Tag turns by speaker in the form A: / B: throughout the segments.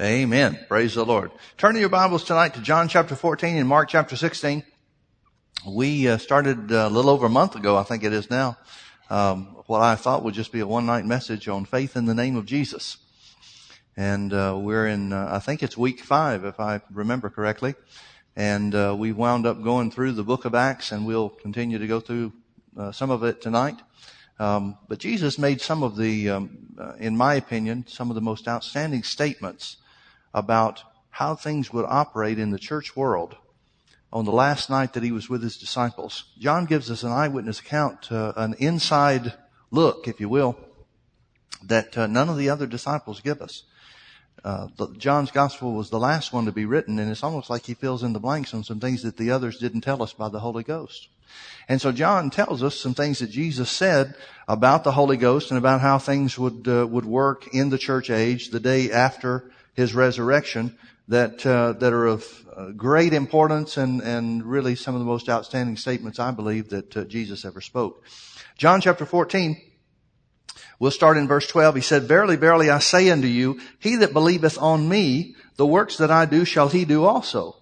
A: Amen. Praise the Lord. Turn to your Bibles tonight to John chapter 14 and Mark chapter 16. We uh, started uh, a little over a month ago, I think it is now, um, what I thought would just be a one night message on faith in the name of Jesus. And uh, we're in, uh, I think it's week five, if I remember correctly. And uh, we wound up going through the book of Acts, and we'll continue to go through some of it tonight. Um, but Jesus made some of the, um, in my opinion, some of the most outstanding statements about how things would operate in the church world on the last night that he was with his disciples. John gives us an eyewitness account, uh, an inside look, if you will, that uh, none of the other disciples give us. Uh, the, John's gospel was the last one to be written, and it's almost like he fills in the blanks on some things that the others didn't tell us by the Holy Ghost. And so John tells us some things that Jesus said about the Holy Ghost and about how things would uh, would work in the church age the day after his resurrection that uh, that are of uh, great importance and and really some of the most outstanding statements I believe that uh, Jesus ever spoke. John chapter 14 We'll start in verse 12. He said, Verily, verily, I say unto you, he that believeth on me, the works that I do shall he do also.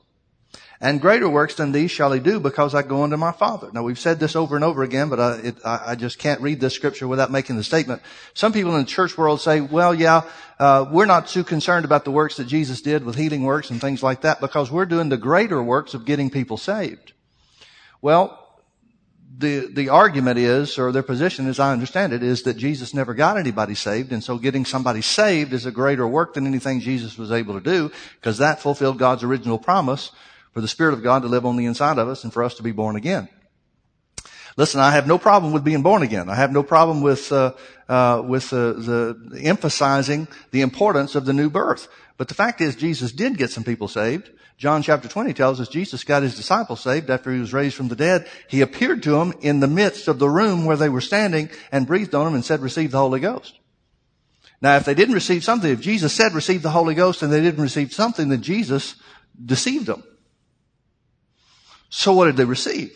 A: And greater works than these shall he do because I go unto my Father. Now we've said this over and over again, but I, it, I, just can't read this scripture without making the statement. Some people in the church world say, well, yeah, uh, we're not too concerned about the works that Jesus did with healing works and things like that because we're doing the greater works of getting people saved. Well, the, the argument is, or their position as I understand it, is that Jesus never got anybody saved, and so getting somebody saved is a greater work than anything Jesus was able to do, because that fulfilled God's original promise for the Spirit of God to live on the inside of us and for us to be born again. Listen, I have no problem with being born again. I have no problem with uh, uh, with uh, the emphasizing the importance of the new birth. But the fact is, Jesus did get some people saved. John chapter 20 tells us Jesus got his disciples saved after he was raised from the dead. He appeared to them in the midst of the room where they were standing and breathed on them and said, receive the Holy Ghost. Now, if they didn't receive something, if Jesus said receive the Holy Ghost and they didn't receive something, then Jesus deceived them. So what did they receive?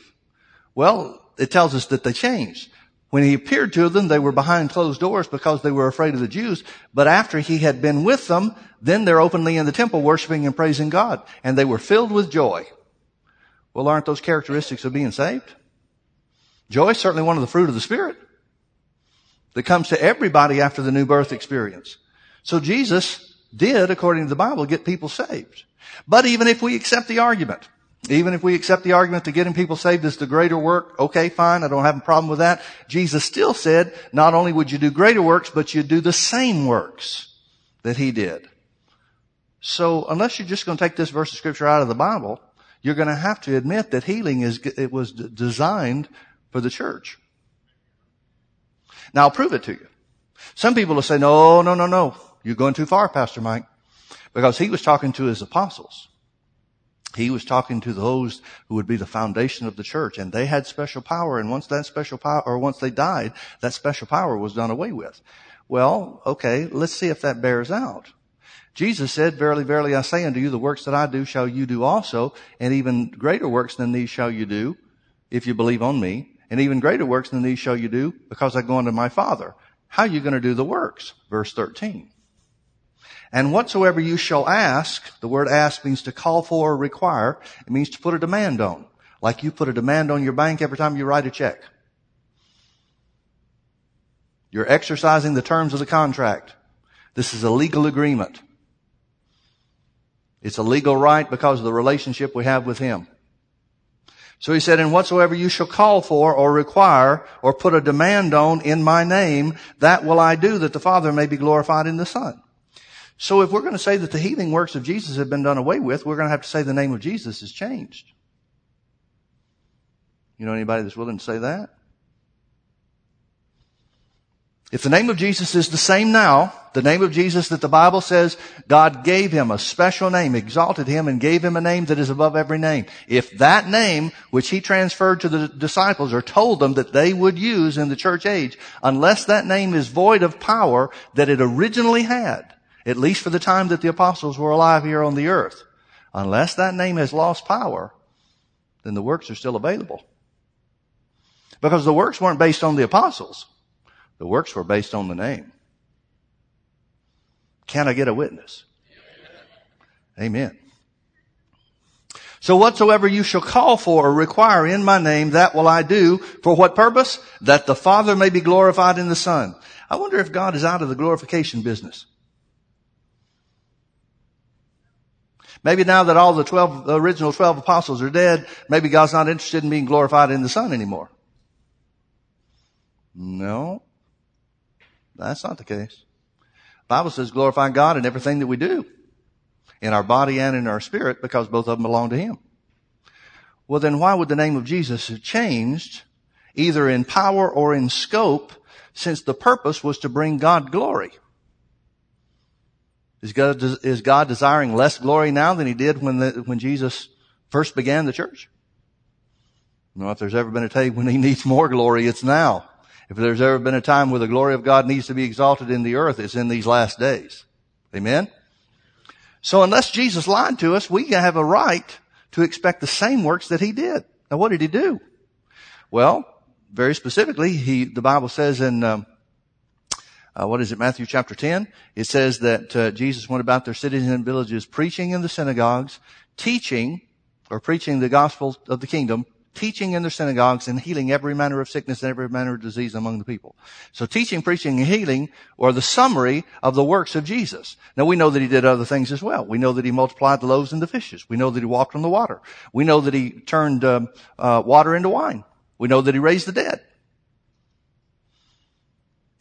A: Well, it tells us that they changed. When he appeared to them, they were behind closed doors because they were afraid of the Jews. But after he had been with them, then they're openly in the temple worshiping and praising God. And they were filled with joy. Well, aren't those characteristics of being saved? Joy is certainly one of the fruit of the Spirit that comes to everybody after the new birth experience. So Jesus did, according to the Bible, get people saved. But even if we accept the argument, even if we accept the argument that getting people saved is the greater work, okay, fine, I don't have a problem with that. Jesus still said, not only would you do greater works, but you'd do the same works that he did. So unless you're just going to take this verse of scripture out of the Bible, you're going to have to admit that healing is, it was designed for the church. Now I'll prove it to you. Some people will say, no, no, no, no. You're going too far, Pastor Mike. Because he was talking to his apostles. He was talking to those who would be the foundation of the church and they had special power and once that special power, or once they died, that special power was done away with. Well, okay, let's see if that bears out. Jesus said, Verily, verily, I say unto you, the works that I do shall you do also, and even greater works than these shall you do, if you believe on me, and even greater works than these shall you do, because I go unto my Father. How are you going to do the works? Verse 13. And whatsoever you shall ask, the word ask means to call for or require. It means to put a demand on. Like you put a demand on your bank every time you write a check. You're exercising the terms of the contract. This is a legal agreement. It's a legal right because of the relationship we have with Him. So he said, and whatsoever you shall call for or require or put a demand on in my name, that will I do that the Father may be glorified in the Son. So if we're going to say that the healing works of Jesus have been done away with, we're going to have to say the name of Jesus has changed. You know anybody that's willing to say that? If the name of Jesus is the same now, the name of Jesus that the Bible says God gave him a special name, exalted him and gave him a name that is above every name. If that name, which he transferred to the disciples or told them that they would use in the church age, unless that name is void of power that it originally had, at least for the time that the apostles were alive here on the earth. Unless that name has lost power, then the works are still available. Because the works weren't based on the apostles. The works were based on the name. Can I get a witness? Amen. So whatsoever you shall call for or require in my name, that will I do. For what purpose? That the Father may be glorified in the Son. I wonder if God is out of the glorification business. Maybe now that all the 12, the original 12 apostles are dead, maybe God's not interested in being glorified in the Son anymore. No. That's not the case. Bible says glorify God in everything that we do. In our body and in our spirit because both of them belong to Him. Well then why would the name of Jesus have changed either in power or in scope since the purpose was to bring God glory? Is God, is God desiring less glory now than He did when the, when Jesus first began the church? No, if there's ever been a time when He needs more glory, it's now. If there's ever been a time where the glory of God needs to be exalted in the earth, it's in these last days. Amen? So unless Jesus lied to us, we have a right to expect the same works that He did. Now what did He do? Well, very specifically, He, the Bible says in, um, uh, what is it, Matthew chapter 10? It says that uh, Jesus went about their cities and villages preaching in the synagogues, teaching, or preaching the gospel of the kingdom, teaching in their synagogues and healing every manner of sickness and every manner of disease among the people. So teaching, preaching, and healing are the summary of the works of Jesus. Now we know that he did other things as well. We know that he multiplied the loaves and the fishes. We know that he walked on the water. We know that he turned um, uh, water into wine. We know that he raised the dead.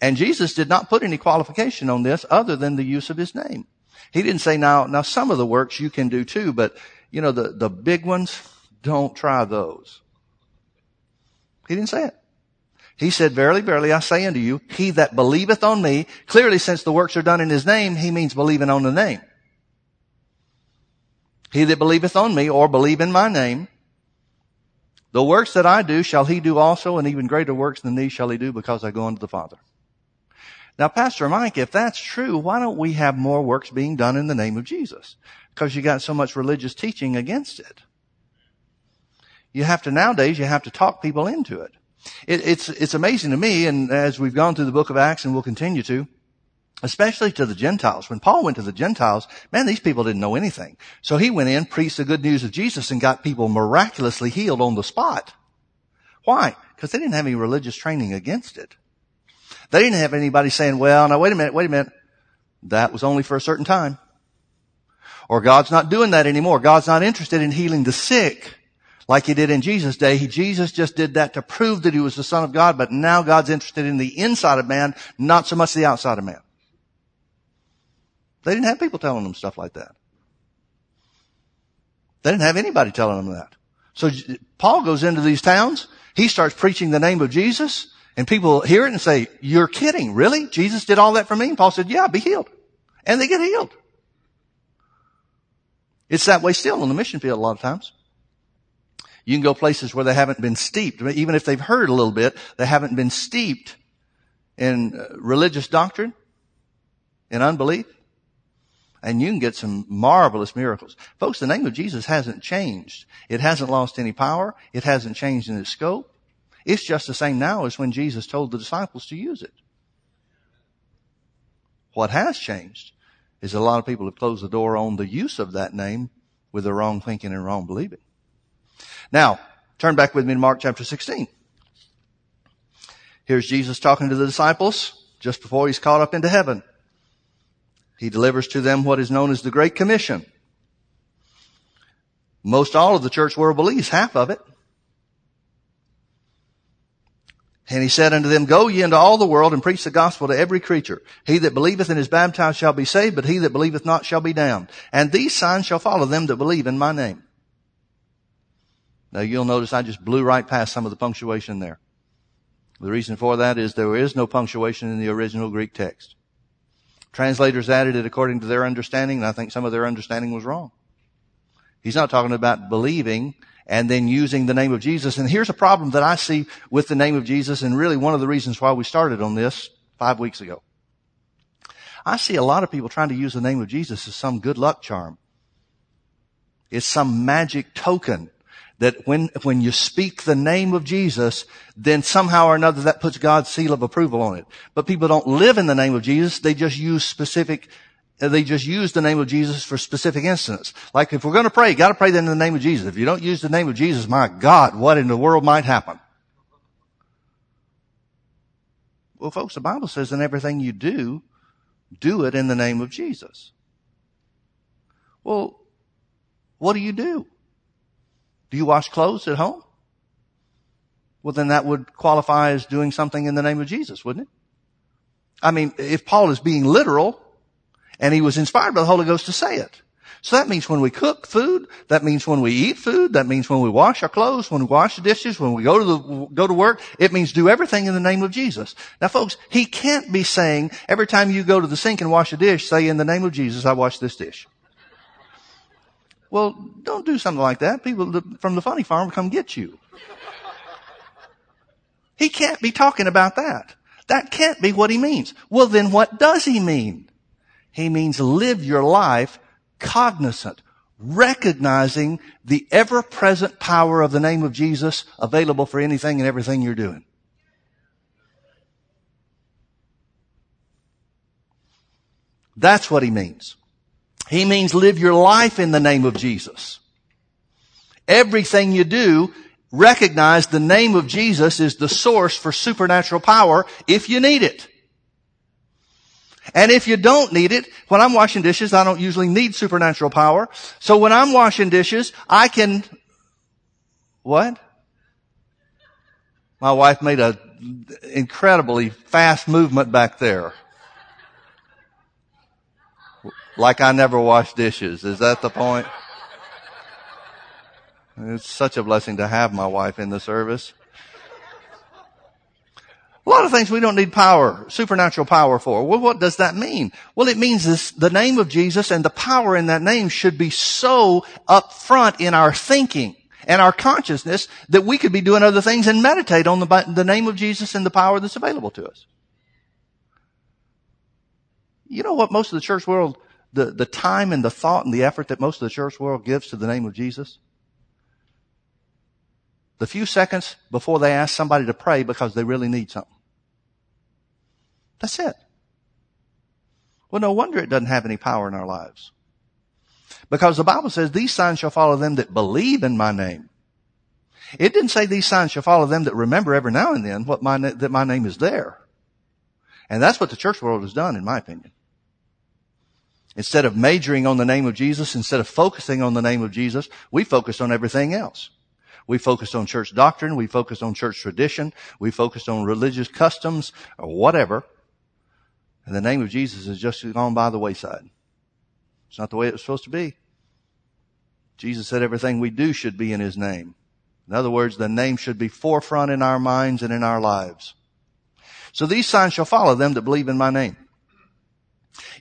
A: And Jesus did not put any qualification on this other than the use of his name. He didn't say, now, now some of the works you can do too, but you know, the, the big ones, don't try those. He didn't say it. He said, verily, verily, I say unto you, he that believeth on me, clearly since the works are done in his name, he means believing on the name. He that believeth on me or believe in my name, the works that I do shall he do also, and even greater works than these shall he do because I go unto the Father. Now, Pastor Mike, if that's true, why don't we have more works being done in the name of Jesus? Because you got so much religious teaching against it. You have to nowadays, you have to talk people into it. it. It's, it's amazing to me, and as we've gone through the book of Acts and we'll continue to, especially to the Gentiles. When Paul went to the Gentiles, man, these people didn't know anything. So he went in, preached the good news of Jesus and got people miraculously healed on the spot. Why? Because they didn't have any religious training against it. They didn't have anybody saying, well, now wait a minute, wait a minute. That was only for a certain time. Or God's not doing that anymore. God's not interested in healing the sick like he did in Jesus' day. He, Jesus just did that to prove that he was the son of God, but now God's interested in the inside of man, not so much the outside of man. They didn't have people telling them stuff like that. They didn't have anybody telling them that. So Paul goes into these towns. He starts preaching the name of Jesus and people hear it and say, you're kidding. Really? Jesus did all that for me? And Paul said, yeah, be healed. And they get healed. It's that way still in the mission field a lot of times. You can go places where they haven't been steeped. Even if they've heard a little bit, they haven't been steeped in uh, religious doctrine, in unbelief. And you can get some marvelous miracles. Folks, the name of Jesus hasn't changed. It hasn't lost any power. It hasn't changed in its scope. It's just the same now as when Jesus told the disciples to use it. What has changed is a lot of people have closed the door on the use of that name with the wrong thinking and wrong believing. Now, turn back with me to Mark chapter 16. Here's Jesus talking to the disciples just before he's caught up into heaven. He delivers to them what is known as the Great Commission. Most all of the church world believes half of it. And he said unto them, Go ye into all the world and preach the gospel to every creature. He that believeth and is baptized shall be saved, but he that believeth not shall be damned. And these signs shall follow them that believe in my name. Now you'll notice I just blew right past some of the punctuation there. The reason for that is there is no punctuation in the original Greek text. Translators added it according to their understanding, and I think some of their understanding was wrong. He's not talking about believing and then using the name of Jesus. And here's a problem that I see with the name of Jesus, and really one of the reasons why we started on this five weeks ago. I see a lot of people trying to use the name of Jesus as some good luck charm. It's some magic token that when, when you speak the name of Jesus, then somehow or another that puts God's seal of approval on it. But people don't live in the name of Jesus. They just use specific they just use the name of Jesus for specific incidents. Like if we're going to pray, got to pray then in the name of Jesus. If you don't use the name of Jesus, my God, what in the world might happen? Well, folks, the Bible says in everything you do, do it in the name of Jesus. Well, what do you do? Do you wash clothes at home? Well, then that would qualify as doing something in the name of Jesus, wouldn't it? I mean, if Paul is being literal, and he was inspired by the Holy Ghost to say it. So that means when we cook food, that means when we eat food, that means when we wash our clothes, when we wash the dishes, when we go to the, go to work, it means do everything in the name of Jesus. Now folks, he can't be saying every time you go to the sink and wash a dish, say in the name of Jesus, I wash this dish. Well, don't do something like that. People from the funny farm come get you. He can't be talking about that. That can't be what he means. Well, then what does he mean? He means live your life cognizant, recognizing the ever-present power of the name of Jesus available for anything and everything you're doing. That's what he means. He means live your life in the name of Jesus. Everything you do, recognize the name of Jesus is the source for supernatural power if you need it. And if you don't need it, when I'm washing dishes, I don't usually need supernatural power. So when I'm washing dishes, I can, what? My wife made a incredibly fast movement back there. Like I never wash dishes. Is that the point? It's such a blessing to have my wife in the service. A lot of things we don't need power, supernatural power for. Well, what does that mean? Well, it means this, the name of Jesus and the power in that name should be so up front in our thinking and our consciousness that we could be doing other things and meditate on the, the name of Jesus and the power that's available to us. You know what most of the church world, the, the time and the thought and the effort that most of the church world gives to the name of Jesus? The few seconds before they ask somebody to pray because they really need something. That's it. Well, no wonder it doesn't have any power in our lives. Because the Bible says these signs shall follow them that believe in my name. It didn't say these signs shall follow them that remember every now and then what my, that my name is there. And that's what the church world has done, in my opinion. Instead of majoring on the name of Jesus, instead of focusing on the name of Jesus, we focused on everything else. We focused on church doctrine. We focused on church tradition. We focused on religious customs or whatever. And the name of Jesus has just gone by the wayside. It's not the way it was supposed to be. Jesus said everything we do should be in His name. In other words, the name should be forefront in our minds and in our lives. So these signs shall follow them that believe in my name.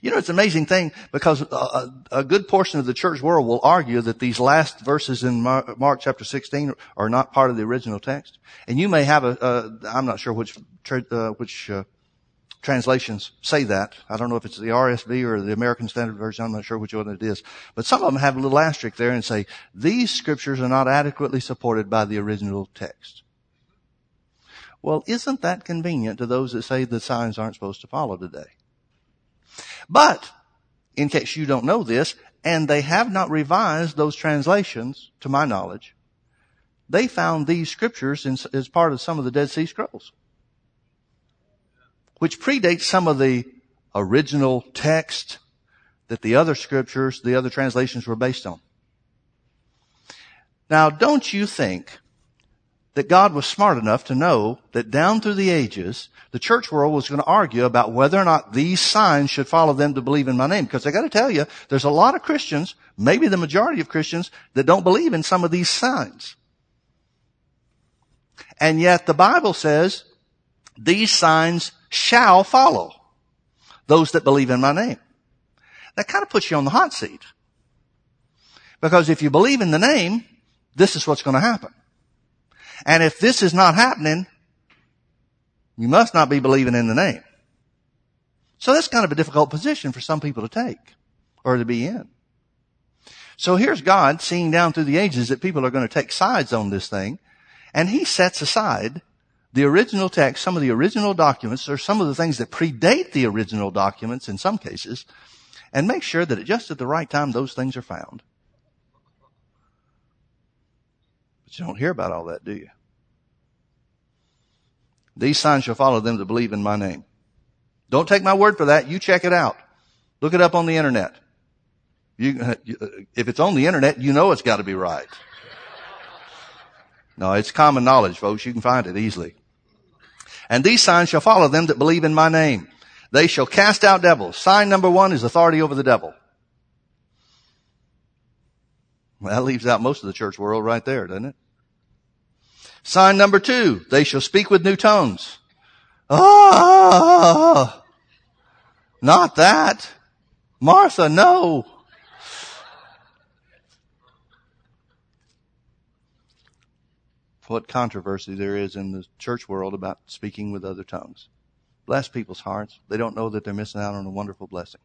A: You know, it's an amazing thing because a, a, good portion of the church world will argue that these last verses in Mark, chapter 16 are not part of the original text. And you may have a, a I'm not sure which, uh, which, uh, translations say that. I don't know if it's the RSV or the American Standard Version. I'm not sure which one it is. But some of them have a little asterisk there and say, these scriptures are not adequately supported by the original text. Well, isn't that convenient to those that say the signs aren't supposed to follow today? But, in case you don't know this, and they have not revised those translations, to my knowledge, they found these scriptures in, as part of some of the Dead Sea Scrolls which predates some of the original text that the other scriptures, the other translations were based on. Now, don't you think that God was smart enough to know that down through the ages, the church world was going to argue about whether or not these signs should follow them to believe in my name. Because I got to tell you, there's a lot of Christians, maybe the majority of Christians, that don't believe in some of these signs. And yet the Bible says these signs shall follow those that believe in my name. That kind of puts you on the hot seat. Because if you believe in the name, this is what's going to happen. And if this is not happening, you must not be believing in the name. So that's kind of a difficult position for some people to take or to be in. So here's God seeing down through the ages that people are going to take sides on this thing. And he sets aside the original text, some of the original documents, or some of the things that predate the original documents in some cases, and make sure that at just at the right time those things are found. But you don't hear about all that, do you? These signs shall follow them that believe in my name. Don't take my word for that. You check it out. Look it up on the internet. You, uh, uh, if it's on the internet, you know it's got to be right. No, it's common knowledge, folks. You can find it easily. And these signs shall follow them that believe in my name. They shall cast out devils. Sign number one is authority over the devil. Well, that leaves out most of the church world right there, doesn't it? Sign number two, they shall speak with new tongues. Ah, not that. Martha, no. What controversy there is in the church world about speaking with other tongues. Bless people's hearts. They don't know that they're missing out on a wonderful blessing.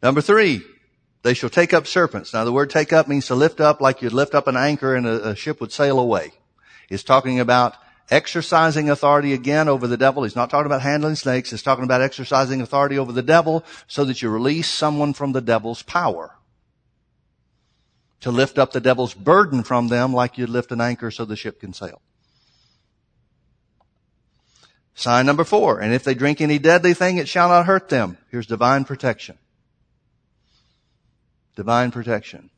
A: Number three, they shall take up serpents. Now the word take up means to lift up like you'd lift up an anchor and a, a ship would sail away. It's talking about exercising authority again over the devil. He's not talking about handling snakes. He's talking about exercising authority over the devil so that you release someone from the devil's power. To lift up the devil's burden from them like you'd lift an anchor so the ship can sail. Sign number four. And if they drink any deadly thing, it shall not hurt them. Here's divine protection. Divine protection.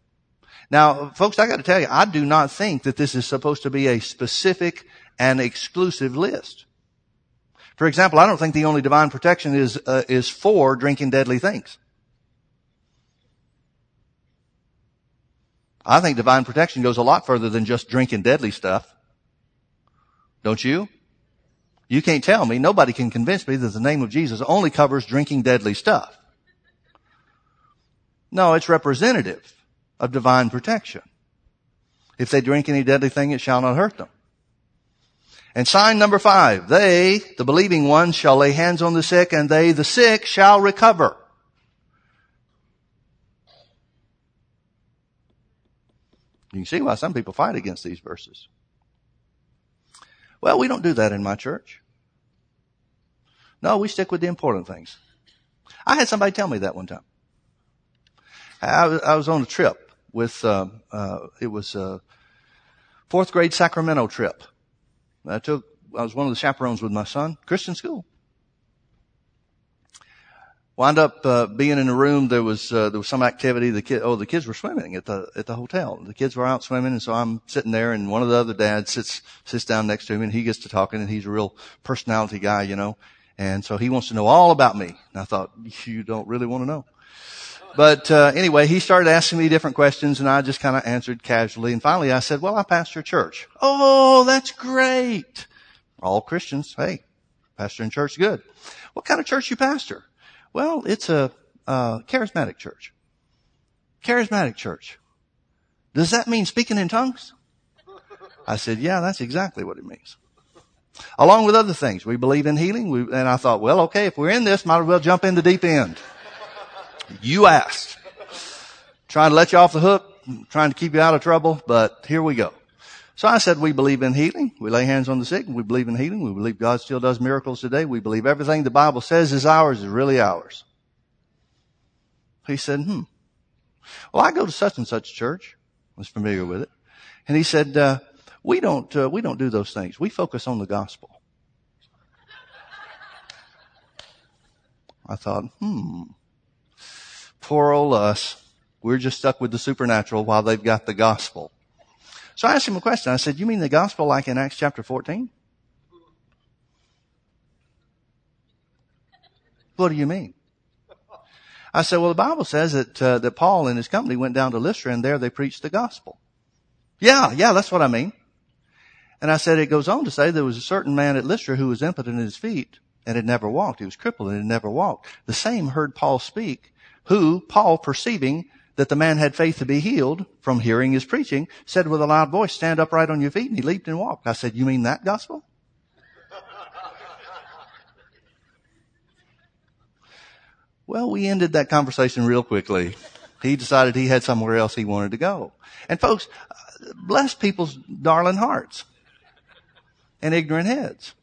A: Now, folks, I got to tell you, I do not think that this is supposed to be a specific and exclusive list. For example, I don't think the only divine protection is uh, is for drinking deadly things. I think divine protection goes a lot further than just drinking deadly stuff. Don't you? You can't tell me, nobody can convince me that the name of Jesus only covers drinking deadly stuff. No, it's representative of divine protection. If they drink any deadly thing, it shall not hurt them. And sign number five, they, the believing ones, shall lay hands on the sick and they, the sick, shall recover. You can see why some people fight against these verses. Well, we don't do that in my church. No, we stick with the important things. I had somebody tell me that one time. I was, on a trip with, uh, uh, it was a fourth grade Sacramento trip. I took, I was one of the chaperones with my son, Christian school. Wound up uh, being in a room. There was uh, there was some activity. The kid, oh, the kids were swimming at the at the hotel. The kids were out swimming, and so I'm sitting there, and one of the other dads sits sits down next to me, and he gets to talking, and he's a real personality guy, you know, and so he wants to know all about me. And I thought, you don't really want to know. But uh, anyway, he started asking me different questions, and I just kind of answered casually. And finally, I said, "Well, I pastor a church." Oh, that's great! All Christians, hey, pastor in church, good. What kind of church you pastor? Well, it's a uh, charismatic church. Charismatic church. Does that mean speaking in tongues? I said, "Yeah, that's exactly what it means." Along with other things, we believe in healing. We, and I thought, well, okay, if we're in this, might as well jump in the deep end. You asked. Trying to let you off the hook, trying to keep you out of trouble, but here we go. So I said, we believe in healing. We lay hands on the sick. We believe in healing. We believe God still does miracles today. We believe everything the Bible says is ours is really ours. He said, hmm. Well, I go to such and such church. I was familiar with it. And he said, uh, we don't, uh, we don't do those things. We focus on the gospel. I thought, hmm. Poor old us. We're just stuck with the supernatural while they've got the gospel. So I asked him a question. I said, you mean the gospel like in Acts chapter 14? What do you mean? I said, well, the Bible says that, uh, that Paul and his company went down to Lystra and there they preached the gospel. Yeah, yeah, that's what I mean. And I said, it goes on to say there was a certain man at Lystra who was impotent in his feet and had never walked. He was crippled and had never walked. The same heard Paul speak who, Paul, perceiving that the man had faith to be healed from hearing his preaching, said with a loud voice, stand upright on your feet. And he leaped and walked. I said, you mean that gospel? well, we ended that conversation real quickly. He decided he had somewhere else he wanted to go. And folks, bless people's darling hearts and ignorant heads.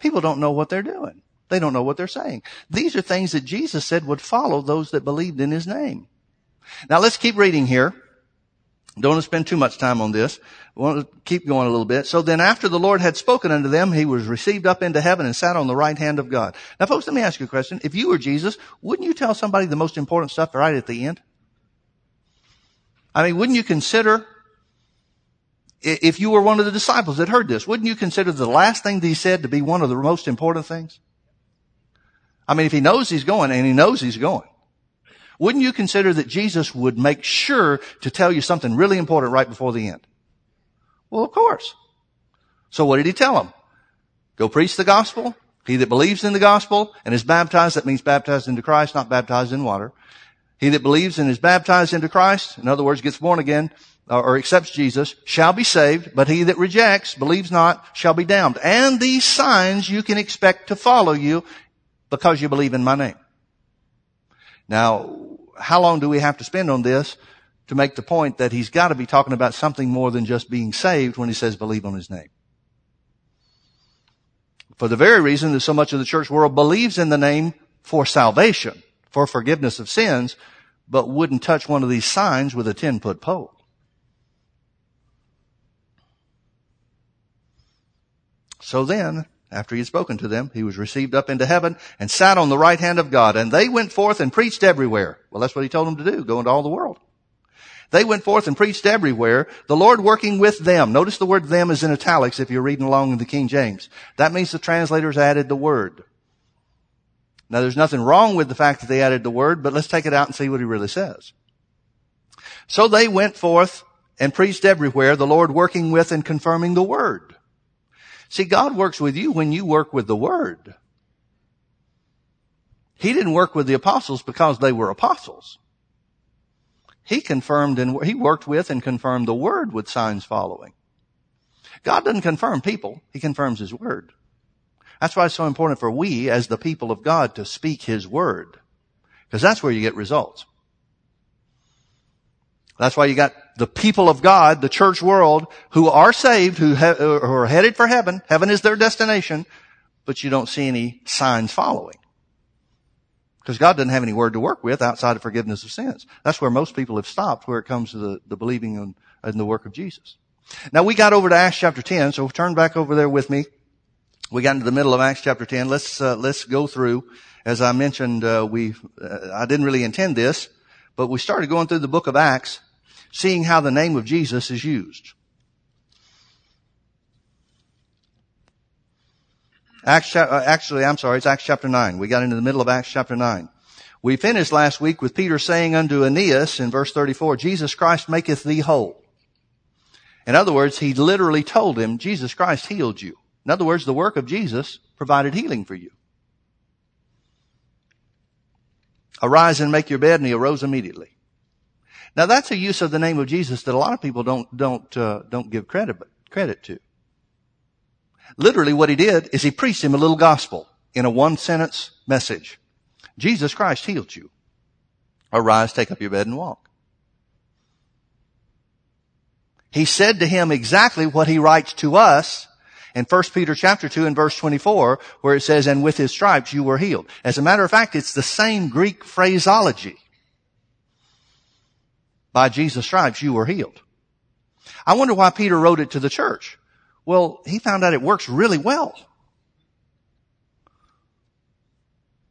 A: People don't know what they're doing. They don't know what they're saying. These are things that Jesus said would follow those that believed in his name. Now let's keep reading here. Don't want to spend too much time on this. We want to keep going a little bit. So then after the Lord had spoken unto them, he was received up into heaven and sat on the right hand of God. Now folks, let me ask you a question. If you were Jesus, wouldn't you tell somebody the most important stuff right at the end? I mean, wouldn't you consider, if you were one of the disciples that heard this, wouldn't you consider the last thing that he said to be one of the most important things? I mean, if he knows he's going and he knows he's going, wouldn't you consider that Jesus would make sure to tell you something really important right before the end? Well, of course. So what did he tell them? Go preach the gospel. He that believes in the gospel and is baptized, that means baptized into Christ, not baptized in water. He that believes and is baptized into Christ, in other words, gets born again, uh, or accepts Jesus, shall be saved, but he that rejects, believes not, shall be damned. And these signs you can expect to follow you because you believe in my name. Now, how long do we have to spend on this to make the point that he's got to be talking about something more than just being saved when he says believe on his name? For the very reason that so much of the church world believes in the name for salvation, for forgiveness of sins, but wouldn't touch one of these signs with a 10 foot pole. So then, after he had spoken to them, he was received up into heaven and sat on the right hand of God. And they went forth and preached everywhere. Well, that's what he told them to do. Go into all the world. They went forth and preached everywhere, the Lord working with them. Notice the word them is in italics if you're reading along in the King James. That means the translators added the word. Now there's nothing wrong with the fact that they added the word, but let's take it out and see what he really says. So they went forth and preached everywhere, the Lord working with and confirming the word. See, God works with you when you work with the Word. He didn't work with the apostles because they were apostles. He confirmed and he worked with and confirmed the Word with signs following. God doesn't confirm people. He confirms His Word. That's why it's so important for we as the people of God to speak His Word. Because that's where you get results. That's why you got the people of God, the church world, who are saved, who, ha- who are headed for heaven. Heaven is their destination, but you don't see any signs following. Because God doesn't have any word to work with outside of forgiveness of sins. That's where most people have stopped where it comes to the, the believing in, in the work of Jesus. Now we got over to Acts chapter 10, so turn back over there with me. We got into the middle of Acts chapter 10. Let's, uh, let's go through. As I mentioned, uh, we, uh, I didn't really intend this, but we started going through the book of Acts seeing how the name of Jesus is used. Acts, uh, actually, I'm sorry, it's Acts chapter 9. We got into the middle of Acts chapter 9. We finished last week with Peter saying unto Aeneas in verse 34, Jesus Christ maketh thee whole. In other words, he literally told him, Jesus Christ healed you. In other words, the work of Jesus provided healing for you. Arise and make your bed, and he arose immediately. Now that's a use of the name of Jesus that a lot of people don't don't uh, don't give credit credit to. Literally, what he did is he preached him a little gospel in a one sentence message. Jesus Christ healed you. Arise, take up your bed and walk. He said to him exactly what he writes to us in 1 Peter chapter 2 and verse 24 where it says, and with his stripes you were healed. As a matter of fact, it's the same Greek phraseology by Jesus' stripes you were healed. I wonder why Peter wrote it to the church. Well, he found out it works really well.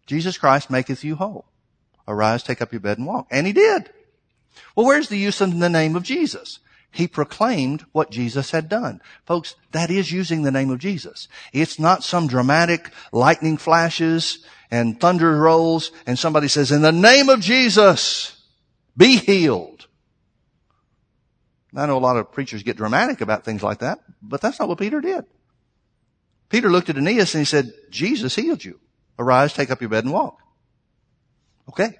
A: Jesus Christ maketh you whole. Arise, take up your bed and walk. And he did. Well, where's the use in the name of Jesus? He proclaimed what Jesus had done. Folks, that is using the name of Jesus. It's not some dramatic lightning flashes and thunder rolls and somebody says, in the name of Jesus, be healed. I know a lot of preachers get dramatic about things like that, but that's not what Peter did. Peter looked at Aeneas and he said, Jesus healed you. Arise, take up your bed and walk. Okay.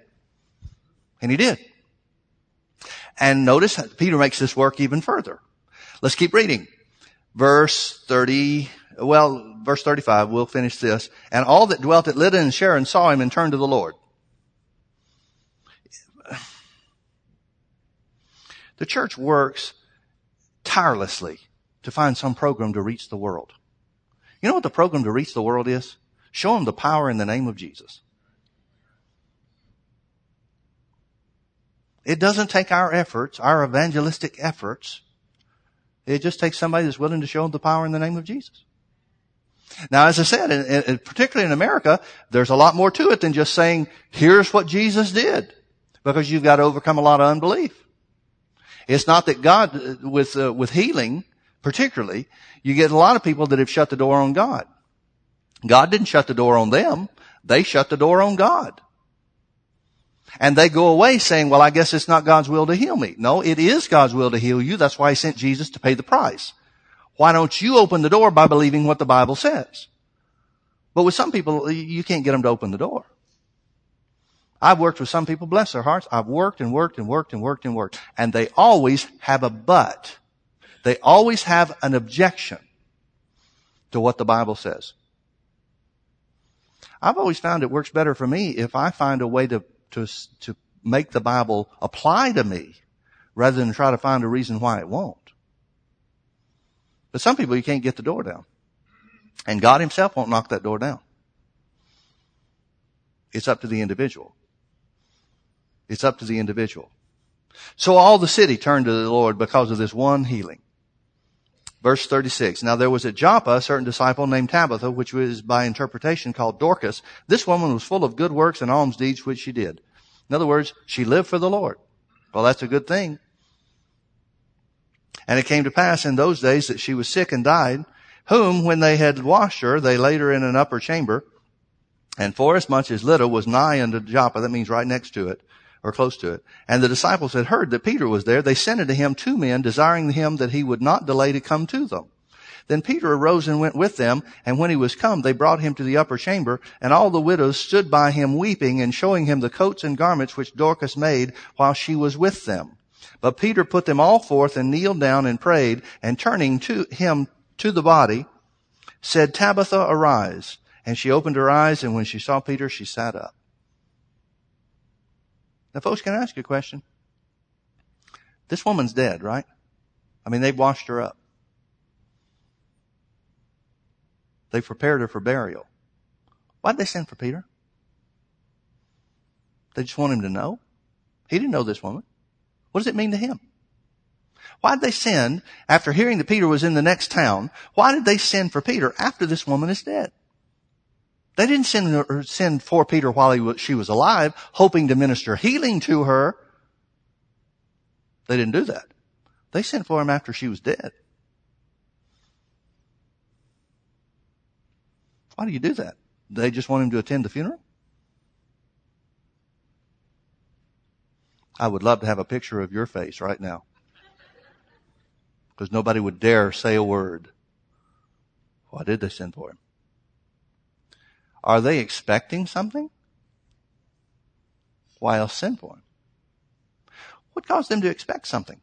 A: And he did. And notice Peter makes this work even further. Let's keep reading. Verse 30, well, verse 35, we'll finish this. And all that dwelt at Lydda and Sharon saw him and turned to the Lord. The church works tirelessly to find some program to reach the world. You know what the program to reach the world is? Show them the power in the name of Jesus. It doesn't take our efforts, our evangelistic efforts. It just takes somebody that's willing to show them the power in the name of Jesus. Now, as I said, in, in, particularly in America, there's a lot more to it than just saying, here's what Jesus did. Because you've got to overcome a lot of unbelief. It's not that God, with, uh, with healing, particularly, you get a lot of people that have shut the door on God. God didn't shut the door on them. They shut the door on God. And they go away saying, well, I guess it's not God's will to heal me. No, it is God's will to heal you. That's why he sent Jesus to pay the price. Why don't you open the door by believing what the Bible says? But with some people, you can't get them to open the door. I've worked with some people, bless their hearts. I've worked and worked and worked and worked and worked. And they always have a but. They always have an objection to what the Bible says. I've always found it works better for me if I find a way to, to, to make the Bible apply to me rather than try to find a reason why it won't. But some people you can't get the door down. And God himself won't knock that door down. It's up to the individual. It's up to the individual. So all the city turned to the Lord because of this one healing. Verse 36. Now there was at Joppa a certain disciple named Tabitha, which was by interpretation called Dorcas. This woman was full of good works and alms deeds which she did. In other words, she lived for the Lord. Well, that's a good thing. And it came to pass in those days that she was sick and died, whom when they had washed her, they laid her in an upper chamber. And forasmuch as Lydda was nigh unto Joppa, that means right next to it, or close to it. And the disciples had heard that Peter was there. They sent unto him two men, desiring him that he would not delay to come to them. Then Peter arose and went with them, and when he was come, they brought him to the upper chamber, and all the widows stood by him weeping and showing him the coats and garments which Dorcas made while she was with them. But Peter put them all forth and kneeled down and prayed, and turning to him to the body, said, Tabitha, arise. And she opened her eyes, and when she saw Peter, she sat up. Now, folks, can I ask you a question? This woman's dead, right? I mean, they've washed her up. They've prepared her for burial. Why'd they send for Peter? They just want him to know? He didn't know this woman. What does it mean to him? Why did they send, after hearing that Peter was in the next town, why did they send for Peter after this woman is dead? They didn't send, send for Peter while was, she was alive, hoping to minister healing to her. They didn't do that. They sent for him after she was dead. Why do you do that? They just want him to attend the funeral? I would love to have a picture of your face right now. Because nobody would dare say a word. Why did they send for him? Are they expecting something? Why else? What caused them to expect something?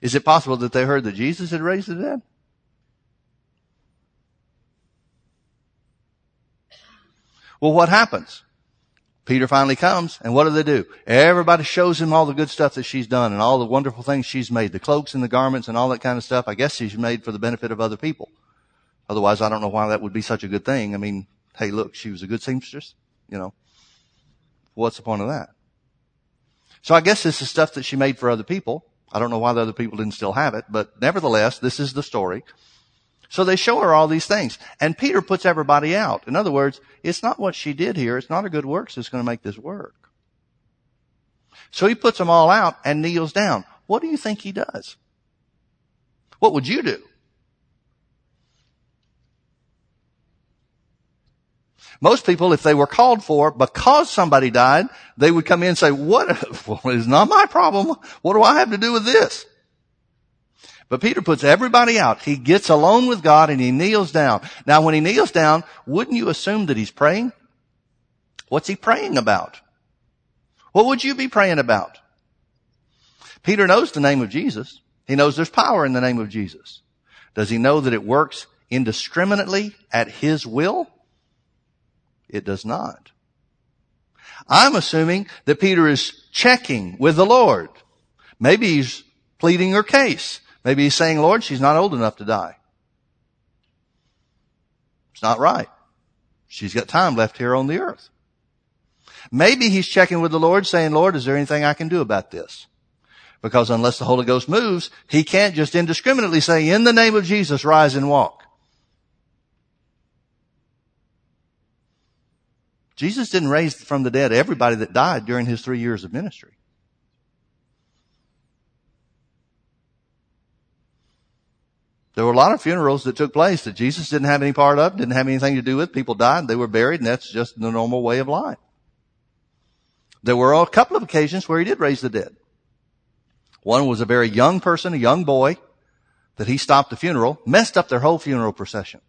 A: Is it possible that they heard that Jesus had raised the dead? Well, what happens? Peter finally comes, and what do they do? Everybody shows him all the good stuff that she's done and all the wonderful things she's made, the cloaks and the garments and all that kind of stuff. I guess she's made for the benefit of other people. Otherwise, I don't know why that would be such a good thing. I mean, hey, look, she was a good seamstress, you know. What's the point of that? So I guess this is stuff that she made for other people. I don't know why the other people didn't still have it, but nevertheless, this is the story. So they show her all these things. And Peter puts everybody out. In other words, it's not what she did here. It's not her good works that's going to make this work. So he puts them all out and kneels down. What do you think he does? What would you do? Most people, if they were called for because somebody died, they would come in and say, what, well, it's not my problem. What do I have to do with this? But Peter puts everybody out. He gets alone with God and he kneels down. Now when he kneels down, wouldn't you assume that he's praying? What's he praying about? What would you be praying about? Peter knows the name of Jesus. He knows there's power in the name of Jesus. Does he know that it works indiscriminately at his will? It does not. I'm assuming that Peter is checking with the Lord. Maybe he's pleading her case. Maybe he's saying, Lord, she's not old enough to die. It's not right. She's got time left here on the earth. Maybe he's checking with the Lord saying, Lord, is there anything I can do about this? Because unless the Holy Ghost moves, he can't just indiscriminately say, in the name of Jesus, rise and walk. Jesus didn't raise from the dead everybody that died during his three years of ministry. There were a lot of funerals that took place that Jesus didn't have any part of, didn't have anything to do with. People died, they were buried, and that's just the normal way of life. There were a couple of occasions where he did raise the dead. One was a very young person, a young boy, that he stopped the funeral, messed up their whole funeral procession.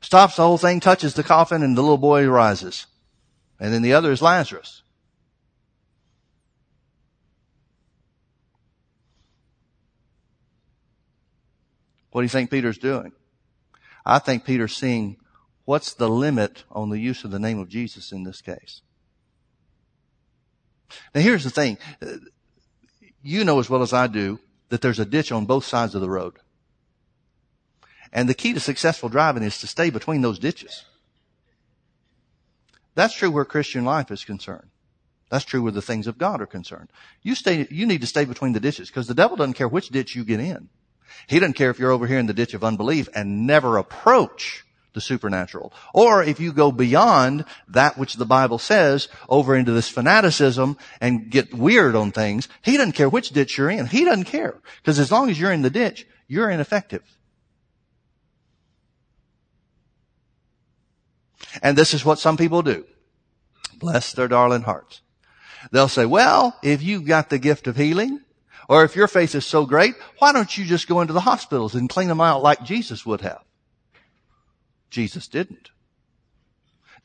A: Stops the whole thing, touches the coffin, and the little boy rises. And then the other is Lazarus. What do you think Peter's doing? I think Peter's seeing what's the limit on the use of the name of Jesus in this case. Now here's the thing. You know as well as I do that there's a ditch on both sides of the road. And the key to successful driving is to stay between those ditches. That's true where Christian life is concerned. That's true where the things of God are concerned. You stay, you need to stay between the ditches because the devil doesn't care which ditch you get in. He doesn't care if you're over here in the ditch of unbelief and never approach the supernatural. Or if you go beyond that which the Bible says over into this fanaticism and get weird on things, he doesn't care which ditch you're in. He doesn't care. Because as long as you're in the ditch, you're ineffective. And this is what some people do. Bless their darling hearts. They'll say, well, if you've got the gift of healing, or if your faith is so great, why don't you just go into the hospitals and clean them out like Jesus would have? Jesus didn't.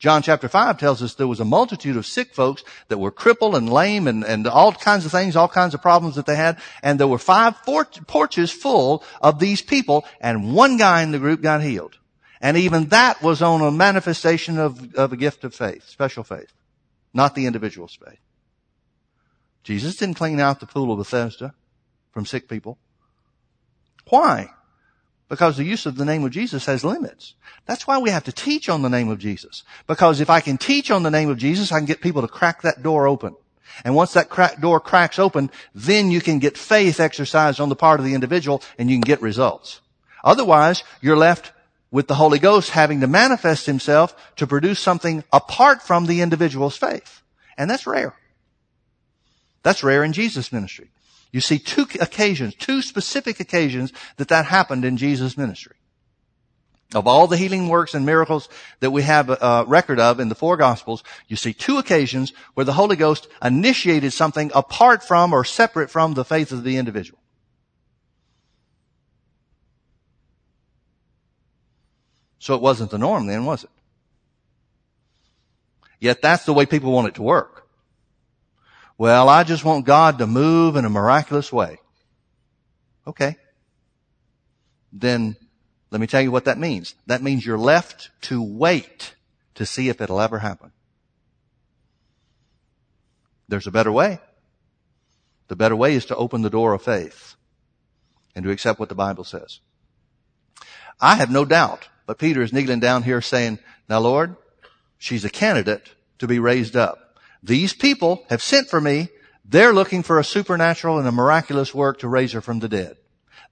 A: John chapter 5 tells us there was a multitude of sick folks that were crippled and lame and, and all kinds of things, all kinds of problems that they had. And there were five porches full of these people and one guy in the group got healed. And even that was on a manifestation of, of a gift of faith, special faith, not the individual's faith. Jesus didn't clean out the pool of Bethesda from sick people. Why? Because the use of the name of Jesus has limits. That's why we have to teach on the name of Jesus. Because if I can teach on the name of Jesus, I can get people to crack that door open. And once that crack door cracks open, then you can get faith exercised on the part of the individual and you can get results. Otherwise, you're left with the Holy Ghost having to manifest himself to produce something apart from the individual's faith. And that's rare. That's rare in Jesus' ministry. You see two occasions, two specific occasions that that happened in Jesus' ministry. Of all the healing works and miracles that we have a record of in the four gospels, you see two occasions where the Holy Ghost initiated something apart from or separate from the faith of the individual. So it wasn't the norm then, was it? Yet that's the way people want it to work. Well, I just want God to move in a miraculous way. Okay. Then let me tell you what that means. That means you're left to wait to see if it'll ever happen. There's a better way. The better way is to open the door of faith and to accept what the Bible says. I have no doubt but Peter is kneeling down here saying, now Lord, she's a candidate to be raised up. These people have sent for me. They're looking for a supernatural and a miraculous work to raise her from the dead.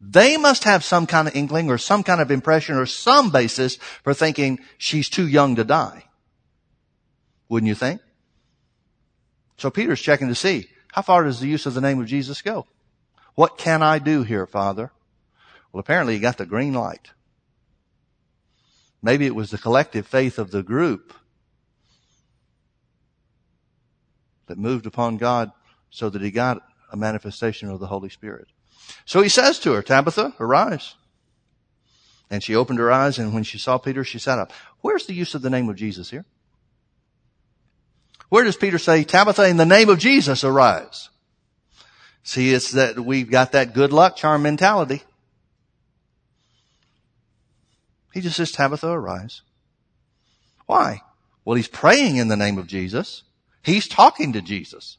A: They must have some kind of inkling or some kind of impression or some basis for thinking she's too young to die. Wouldn't you think? So Peter's checking to see how far does the use of the name of Jesus go? What can I do here, Father? Well, apparently he got the green light. Maybe it was the collective faith of the group that moved upon God so that he got a manifestation of the Holy Spirit. So he says to her, Tabitha, arise. And she opened her eyes and when she saw Peter, she sat up. Where's the use of the name of Jesus here? Where does Peter say, Tabitha, in the name of Jesus, arise? See, it's that we've got that good luck charm mentality. He just says, Tabitha, arise. Why? Well, he's praying in the name of Jesus. He's talking to Jesus.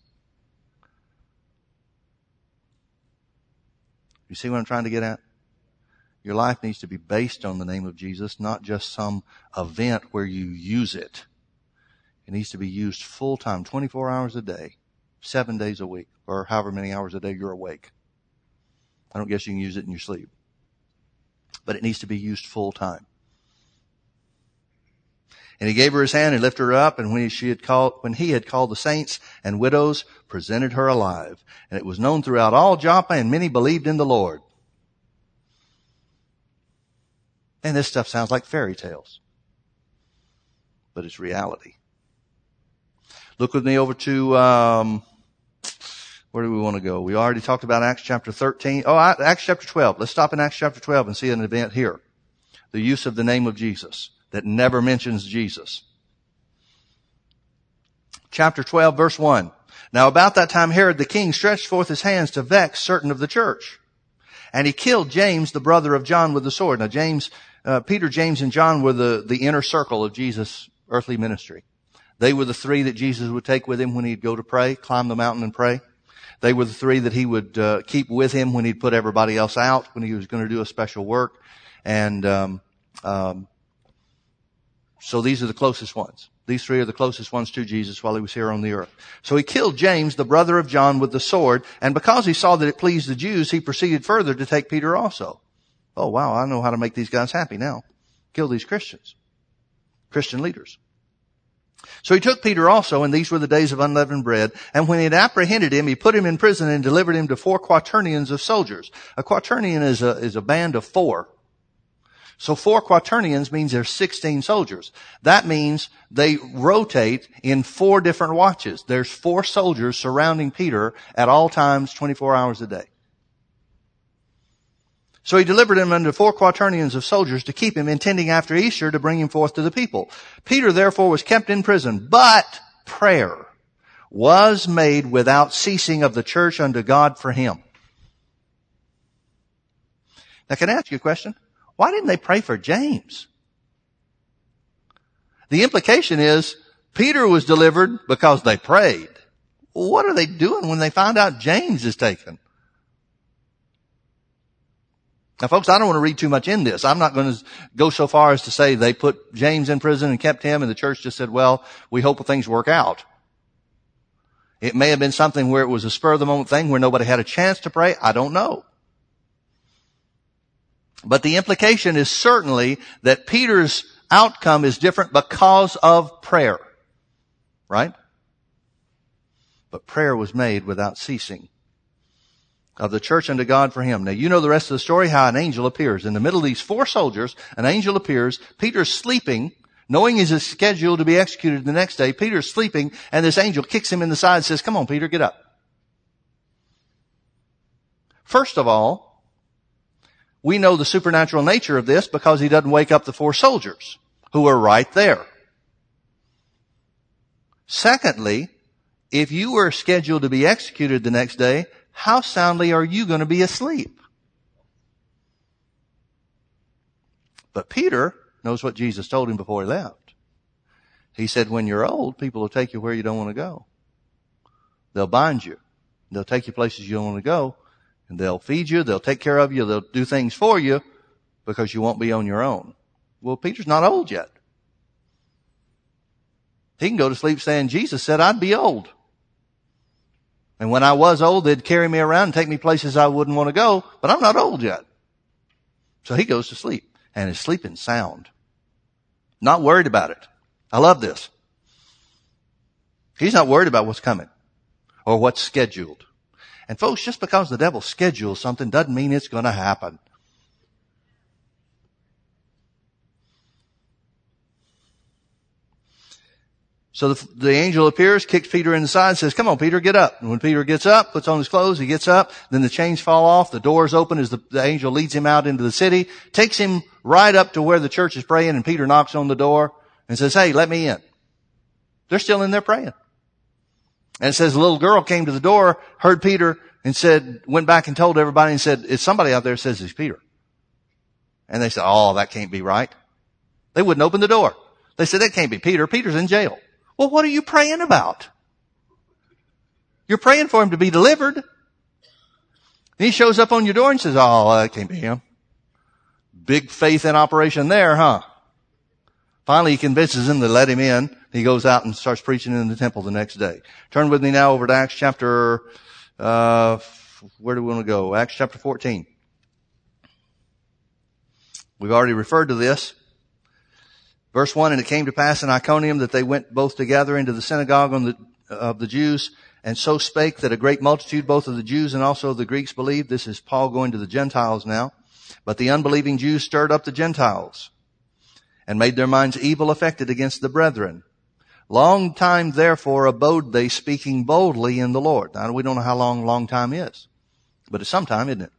A: You see what I'm trying to get at? Your life needs to be based on the name of Jesus, not just some event where you use it. It needs to be used full time, 24 hours a day, seven days a week, or however many hours a day you're awake. I don't guess you can use it in your sleep. But it needs to be used full time. And he gave her his hand and lifted her up, and when she had called, when he had called the saints and widows, presented her alive. And it was known throughout all Joppa, and many believed in the Lord. And this stuff sounds like fairy tales. But it's reality. Look with me over to, um, where do we want to go? We already talked about Acts chapter 13. Oh, Acts chapter 12. Let's stop in Acts chapter 12 and see an event here. The use of the name of Jesus that never mentions Jesus. Chapter 12 verse 1. Now about that time Herod the king stretched forth his hands to vex certain of the church. And he killed James, the brother of John, with the sword. Now James, uh, Peter, James, and John were the, the inner circle of Jesus' earthly ministry. They were the three that Jesus would take with him when he'd go to pray, climb the mountain and pray. They were the three that he would uh, keep with him when he'd put everybody else out, when he was going to do a special work. And um, um, so these are the closest ones. These three are the closest ones to Jesus while he was here on the earth. So he killed James, the brother of John, with the sword, and because he saw that it pleased the Jews, he proceeded further to take Peter also. Oh wow, I know how to make these guys happy now. Kill these Christians. Christian leaders. So he took Peter also, and these were the days of unleavened bread. And when he had apprehended him, he put him in prison and delivered him to four quaternions of soldiers. A quaternion is a, is a band of four. So four quaternions means there's 16 soldiers. That means they rotate in four different watches. There's four soldiers surrounding Peter at all times, 24 hours a day. So he delivered him unto four quaternions of soldiers to keep him, intending after Easter to bring him forth to the people. Peter therefore was kept in prison, but prayer was made without ceasing of the church unto God for him. Now can I ask you a question? Why didn't they pray for James? The implication is Peter was delivered because they prayed. What are they doing when they find out James is taken? Now folks, I don't want to read too much in this. I'm not going to go so far as to say they put James in prison and kept him and the church just said, well, we hope things work out. It may have been something where it was a spur of the moment thing where nobody had a chance to pray. I don't know. But the implication is certainly that Peter's outcome is different because of prayer. Right? But prayer was made without ceasing of the church unto God for him. Now you know the rest of the story, how an angel appears. In the middle of these four soldiers, an angel appears. Peter's sleeping, knowing he's scheduled to be executed the next day. Peter's sleeping, and this angel kicks him in the side and says, come on, Peter, get up. First of all, we know the supernatural nature of this because he doesn't wake up the four soldiers who are right there. Secondly, if you were scheduled to be executed the next day, how soundly are you going to be asleep? But Peter knows what Jesus told him before he left. He said, when you're old, people will take you where you don't want to go. They'll bind you. They'll take you places you don't want to go. And they'll feed you. They'll take care of you. They'll do things for you because you won't be on your own. Well, Peter's not old yet. He can go to sleep saying, Jesus said I'd be old. And when I was old, they'd carry me around and take me places I wouldn't want to go, but I'm not old yet. So he goes to sleep and is sleeping sound. Not worried about it. I love this. He's not worried about what's coming or what's scheduled. And folks, just because the devil schedules something doesn't mean it's going to happen. So the, the, angel appears, kicks Peter in the side, says, come on, Peter, get up. And when Peter gets up, puts on his clothes, he gets up, then the chains fall off, the doors open as the, the angel leads him out into the city, takes him right up to where the church is praying, and Peter knocks on the door and says, hey, let me in. They're still in there praying. And it says a little girl came to the door, heard Peter, and said, went back and told everybody and said, it's somebody out there says it's Peter. And they said, oh, that can't be right. They wouldn't open the door. They said, that can't be Peter. Peter's in jail. Well, what are you praying about? You're praying for him to be delivered. And he shows up on your door and says, oh, that can't be him. Big faith in operation there, huh? Finally, he convinces him to let him in. He goes out and starts preaching in the temple the next day. Turn with me now over to Acts chapter, uh, where do we want to go? Acts chapter 14. We've already referred to this. Verse 1, and it came to pass in Iconium that they went both together into the synagogue the, of the Jews, and so spake that a great multitude, both of the Jews and also of the Greeks, believed. This is Paul going to the Gentiles now. But the unbelieving Jews stirred up the Gentiles and made their minds evil affected against the brethren. Long time therefore abode they speaking boldly in the Lord. Now we don't know how long long time is, but it's some time, isn't it?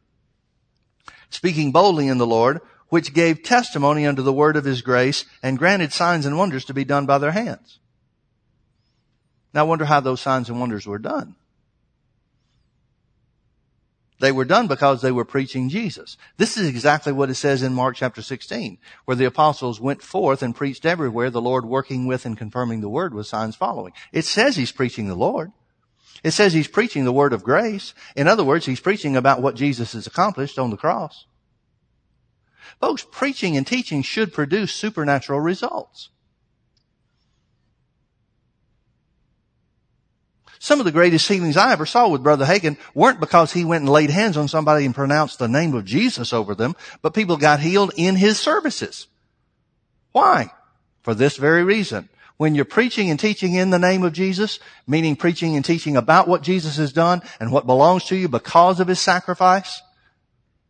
A: Speaking boldly in the Lord, which gave testimony unto the word of his grace and granted signs and wonders to be done by their hands. Now I wonder how those signs and wonders were done. They were done because they were preaching Jesus. This is exactly what it says in Mark chapter 16, where the apostles went forth and preached everywhere, the Lord working with and confirming the word with signs following. It says he's preaching the Lord. It says he's preaching the word of grace. In other words, he's preaching about what Jesus has accomplished on the cross. Folks, preaching and teaching should produce supernatural results. Some of the greatest healings I ever saw with Brother Hagin weren't because he went and laid hands on somebody and pronounced the name of Jesus over them, but people got healed in his services. Why? For this very reason. When you're preaching and teaching in the name of Jesus, meaning preaching and teaching about what Jesus has done and what belongs to you because of his sacrifice,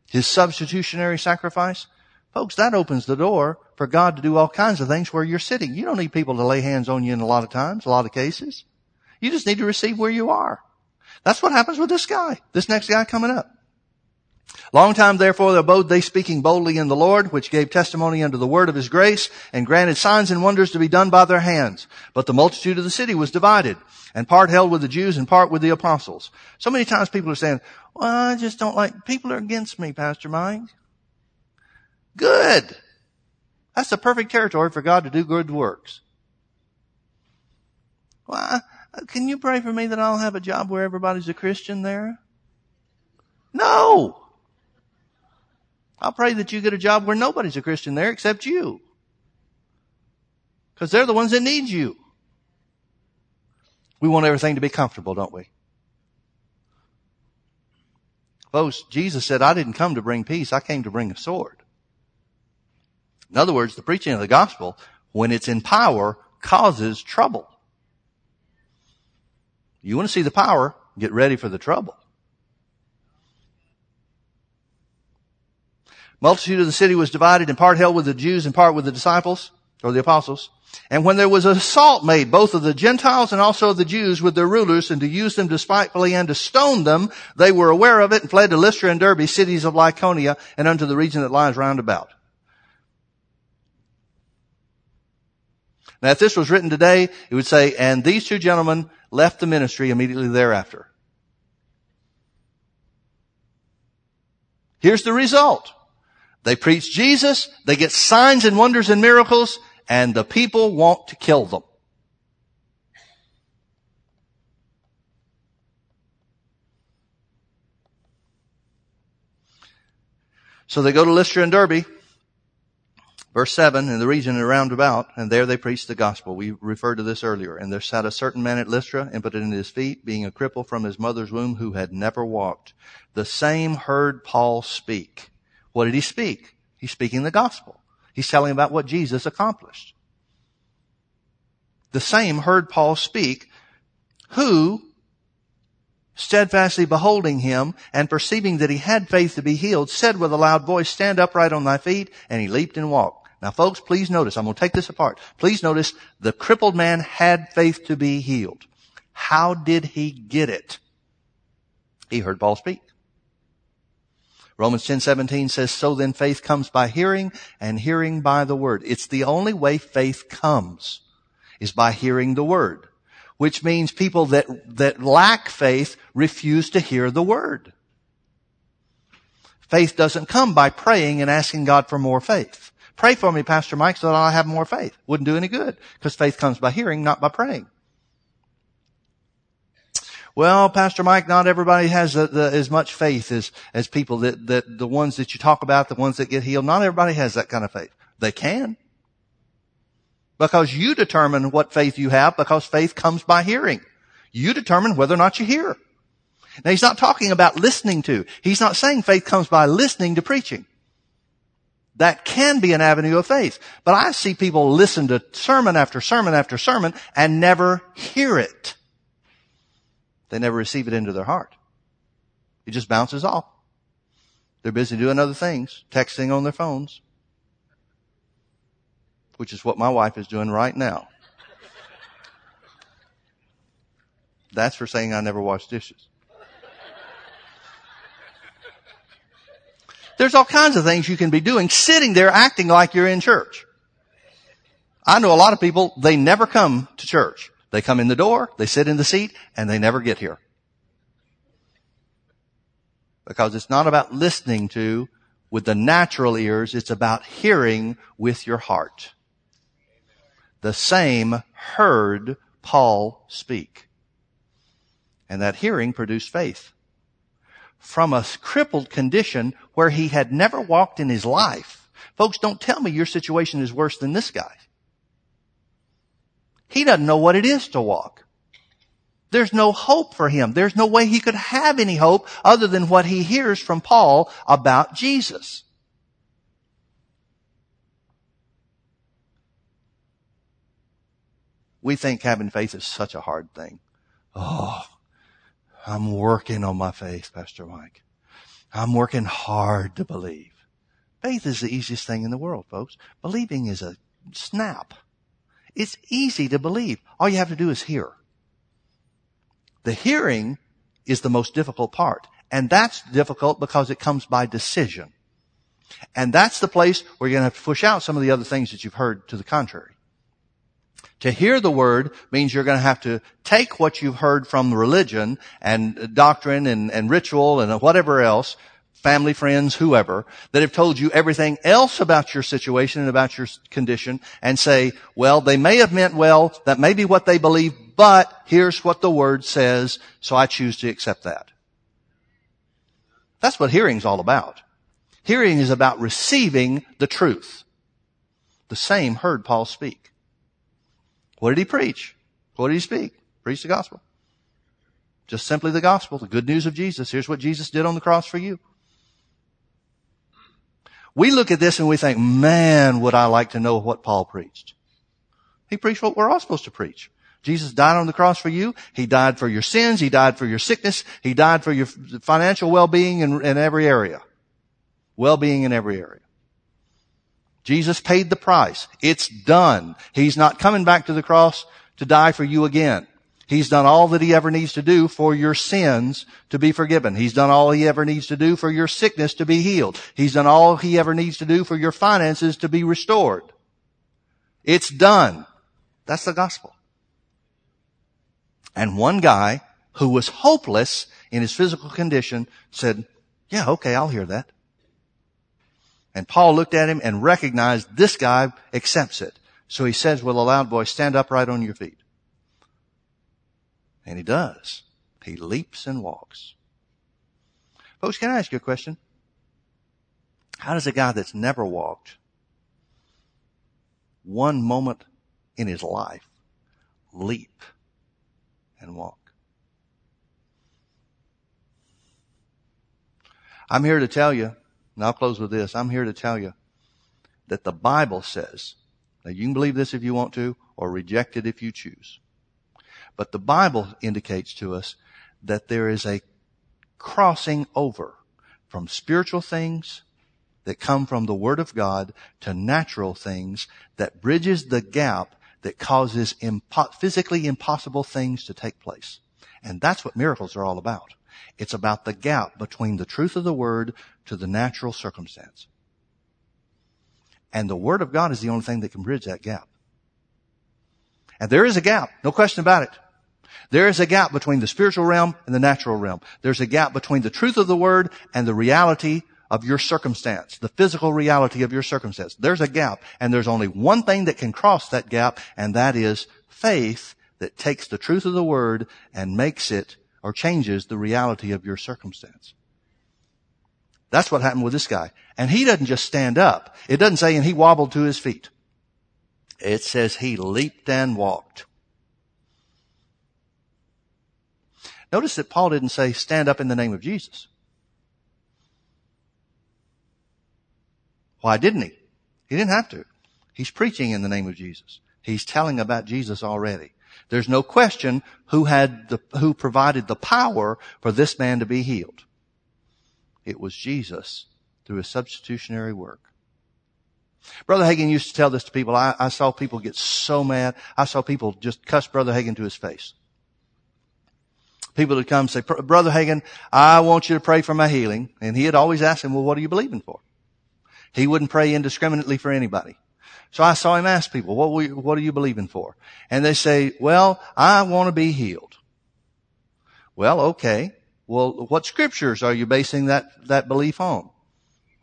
A: his substitutionary sacrifice, folks, that opens the door for God to do all kinds of things where you're sitting. You don't need people to lay hands on you in a lot of times, a lot of cases. You just need to receive where you are. That's what happens with this guy, this next guy coming up. Long time therefore abode they speaking boldly in the Lord, which gave testimony unto the word of his grace, and granted signs and wonders to be done by their hands. But the multitude of the city was divided, and part held with the Jews and part with the apostles. So many times people are saying, well, I just don't like, people are against me, Pastor Mike. Good. That's the perfect territory for God to do good works. Well, can you pray for me that I'll have a job where everybody's a Christian there? No. I'll pray that you get a job where nobody's a Christian there except you. Because they're the ones that need you. We want everything to be comfortable, don't we? Folks, Jesus said, I didn't come to bring peace, I came to bring a sword. In other words, the preaching of the gospel, when it's in power, causes trouble. You want to see the power, get ready for the trouble. Multitude of the city was divided, in part held with the Jews, and part with the disciples, or the apostles. And when there was assault made, both of the Gentiles and also of the Jews with their rulers, and to use them despitefully and to stone them, they were aware of it and fled to Lystra and Derbe, cities of Lycaonia, and unto the region that lies round about. Now, if this was written today, it would say, and these two gentlemen left the ministry immediately thereafter. Here's the result. They preach Jesus, they get signs and wonders and miracles, and the people want to kill them. So they go to Lystra and Derbe, Verse 7, in the region around about, and there they preached the gospel. We referred to this earlier. And there sat a certain man at Lystra, impotent in his feet, being a cripple from his mother's womb, who had never walked. The same heard Paul speak. What did he speak? He's speaking the gospel. He's telling about what Jesus accomplished. The same heard Paul speak, who, steadfastly beholding him and perceiving that he had faith to be healed, said with a loud voice, stand upright on thy feet, and he leaped and walked. Now folks, please notice, I'm going to take this apart. Please notice the crippled man had faith to be healed. How did he get it? He heard Paul speak. Romans 10, 17 says, so then faith comes by hearing and hearing by the word. It's the only way faith comes is by hearing the word, which means people that, that lack faith refuse to hear the word. Faith doesn't come by praying and asking God for more faith. Pray for me, Pastor Mike, so that I have more faith. Wouldn't do any good because faith comes by hearing, not by praying. Well, Pastor Mike, not everybody has the, the, as much faith as, as people that, that the ones that you talk about, the ones that get healed. Not everybody has that kind of faith. They can. Because you determine what faith you have because faith comes by hearing. You determine whether or not you hear. Now he's not talking about listening to. He's not saying faith comes by listening to preaching. That can be an avenue of faith. But I see people listen to sermon after sermon after sermon and never hear it. They never receive it into their heart. It just bounces off. They're busy doing other things, texting on their phones, which is what my wife is doing right now. That's for saying I never wash dishes. There's all kinds of things you can be doing, sitting there acting like you're in church. I know a lot of people, they never come to church. They come in the door, they sit in the seat, and they never get here. Because it's not about listening to with the natural ears, it's about hearing with your heart. The same heard Paul speak. And that hearing produced faith. From a crippled condition where he had never walked in his life. Folks, don't tell me your situation is worse than this guy. He doesn't know what it is to walk. There's no hope for him. There's no way he could have any hope other than what he hears from Paul about Jesus. We think having faith is such a hard thing. Oh, I'm working on my faith, Pastor Mike. I'm working hard to believe. Faith is the easiest thing in the world, folks. Believing is a snap. It's easy to believe. All you have to do is hear. The hearing is the most difficult part. And that's difficult because it comes by decision. And that's the place where you're going to have to push out some of the other things that you've heard to the contrary. To hear the word means you're going to have to take what you've heard from religion and doctrine and, and ritual and whatever else, family, friends, whoever, that have told you everything else about your situation and about your condition and say, well, they may have meant well, that may be what they believe, but here's what the word says, so I choose to accept that. That's what hearing's all about. Hearing is about receiving the truth. The same heard Paul speak. What did he preach? What did he speak? Preach the gospel. Just simply the gospel, the good news of Jesus. Here's what Jesus did on the cross for you. We look at this and we think, man, would I like to know what Paul preached. He preached what we're all supposed to preach. Jesus died on the cross for you. He died for your sins. He died for your sickness. He died for your financial well-being in, in every area. Well-being in every area. Jesus paid the price. It's done. He's not coming back to the cross to die for you again. He's done all that he ever needs to do for your sins to be forgiven. He's done all he ever needs to do for your sickness to be healed. He's done all he ever needs to do for your finances to be restored. It's done. That's the gospel. And one guy who was hopeless in his physical condition said, yeah, okay, I'll hear that. And Paul looked at him and recognized this guy accepts it. So he says with a loud voice, stand upright on your feet. And he does. He leaps and walks. Folks, can I ask you a question? How does a guy that's never walked one moment in his life leap and walk? I'm here to tell you, and I'll close with this. I'm here to tell you that the Bible says, now you can believe this if you want to, or reject it if you choose. But the Bible indicates to us that there is a crossing over from spiritual things that come from the Word of God to natural things that bridges the gap that causes impo- physically impossible things to take place. And that's what miracles are all about. It's about the gap between the truth of the Word to the natural circumstance. And the Word of God is the only thing that can bridge that gap. And there is a gap, no question about it. There is a gap between the spiritual realm and the natural realm. There's a gap between the truth of the word and the reality of your circumstance, the physical reality of your circumstance. There's a gap, and there's only one thing that can cross that gap, and that is faith that takes the truth of the word and makes it or changes the reality of your circumstance. That's what happened with this guy. And he doesn't just stand up. It doesn't say, and he wobbled to his feet. It says he leaped and walked. Notice that Paul didn't say, stand up in the name of Jesus. Why didn't he? He didn't have to. He's preaching in the name of Jesus. He's telling about Jesus already. There's no question who had the, who provided the power for this man to be healed. It was Jesus through a substitutionary work. Brother Hagin used to tell this to people. I, I saw people get so mad. I saw people just cuss Brother Hagin to his face people would come and say, Brother Hagin, I want you to pray for my healing. And he had always asked him, well, what are you believing for? He wouldn't pray indiscriminately for anybody. So I saw him ask people, what, you, what are you believing for? And they say, well, I want to be healed. Well, okay. Well, what scriptures are you basing that, that belief on?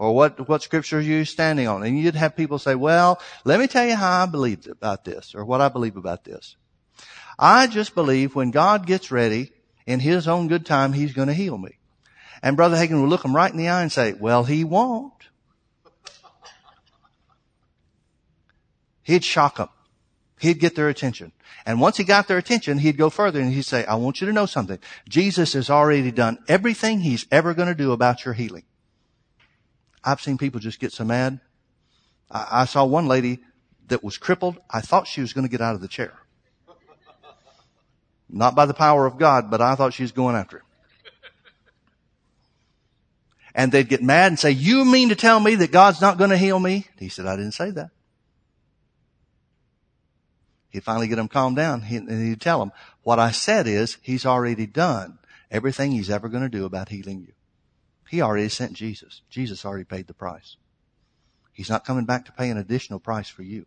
A: Or what, what scripture are you standing on? And you'd have people say, well, let me tell you how I believe about this or what I believe about this. I just believe when God gets ready in his own good time, he's going to heal me. And Brother Hagin would look him right in the eye and say, well, he won't. He'd shock them. He'd get their attention. And once he got their attention, he'd go further and he'd say, I want you to know something. Jesus has already done everything he's ever going to do about your healing. I've seen people just get so mad. I, I saw one lady that was crippled. I thought she was going to get out of the chair. Not by the power of God, but I thought she was going after him. And they'd get mad and say, you mean to tell me that God's not going to heal me? He said, I didn't say that. He'd finally get them calmed down and he'd tell them, what I said is he's already done everything he's ever going to do about healing you. He already sent Jesus. Jesus already paid the price. He's not coming back to pay an additional price for you.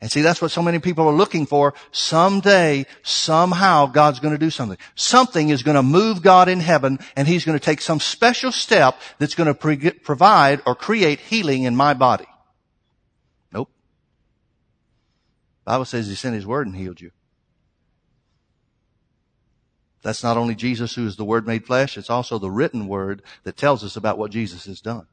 A: And see, that's what so many people are looking for. Someday, somehow, God's going to do something. Something is going to move God in heaven, and He's going to take some special step that's going to pre- provide or create healing in my body. Nope. The Bible says He sent His Word and healed you. That's not only Jesus who is the Word made flesh, it's also the written Word that tells us about what Jesus has done.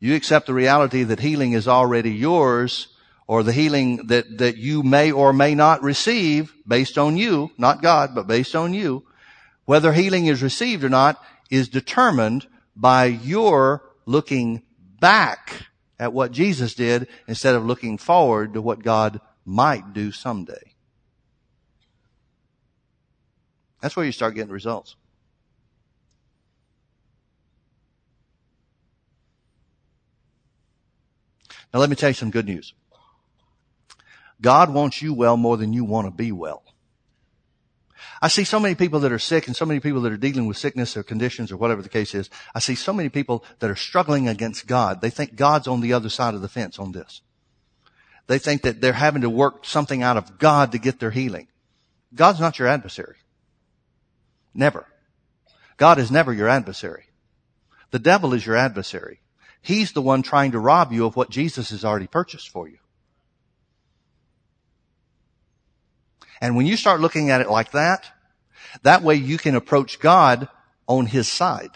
A: You accept the reality that healing is already yours or the healing that, that you may or may not receive based on you, not God, but based on you. Whether healing is received or not is determined by your looking back at what Jesus did instead of looking forward to what God might do someday. That's where you start getting results. Now let me tell you some good news. God wants you well more than you want to be well. I see so many people that are sick and so many people that are dealing with sickness or conditions or whatever the case is. I see so many people that are struggling against God. They think God's on the other side of the fence on this. They think that they're having to work something out of God to get their healing. God's not your adversary. Never. God is never your adversary. The devil is your adversary. He's the one trying to rob you of what Jesus has already purchased for you. And when you start looking at it like that, that way you can approach God on His side.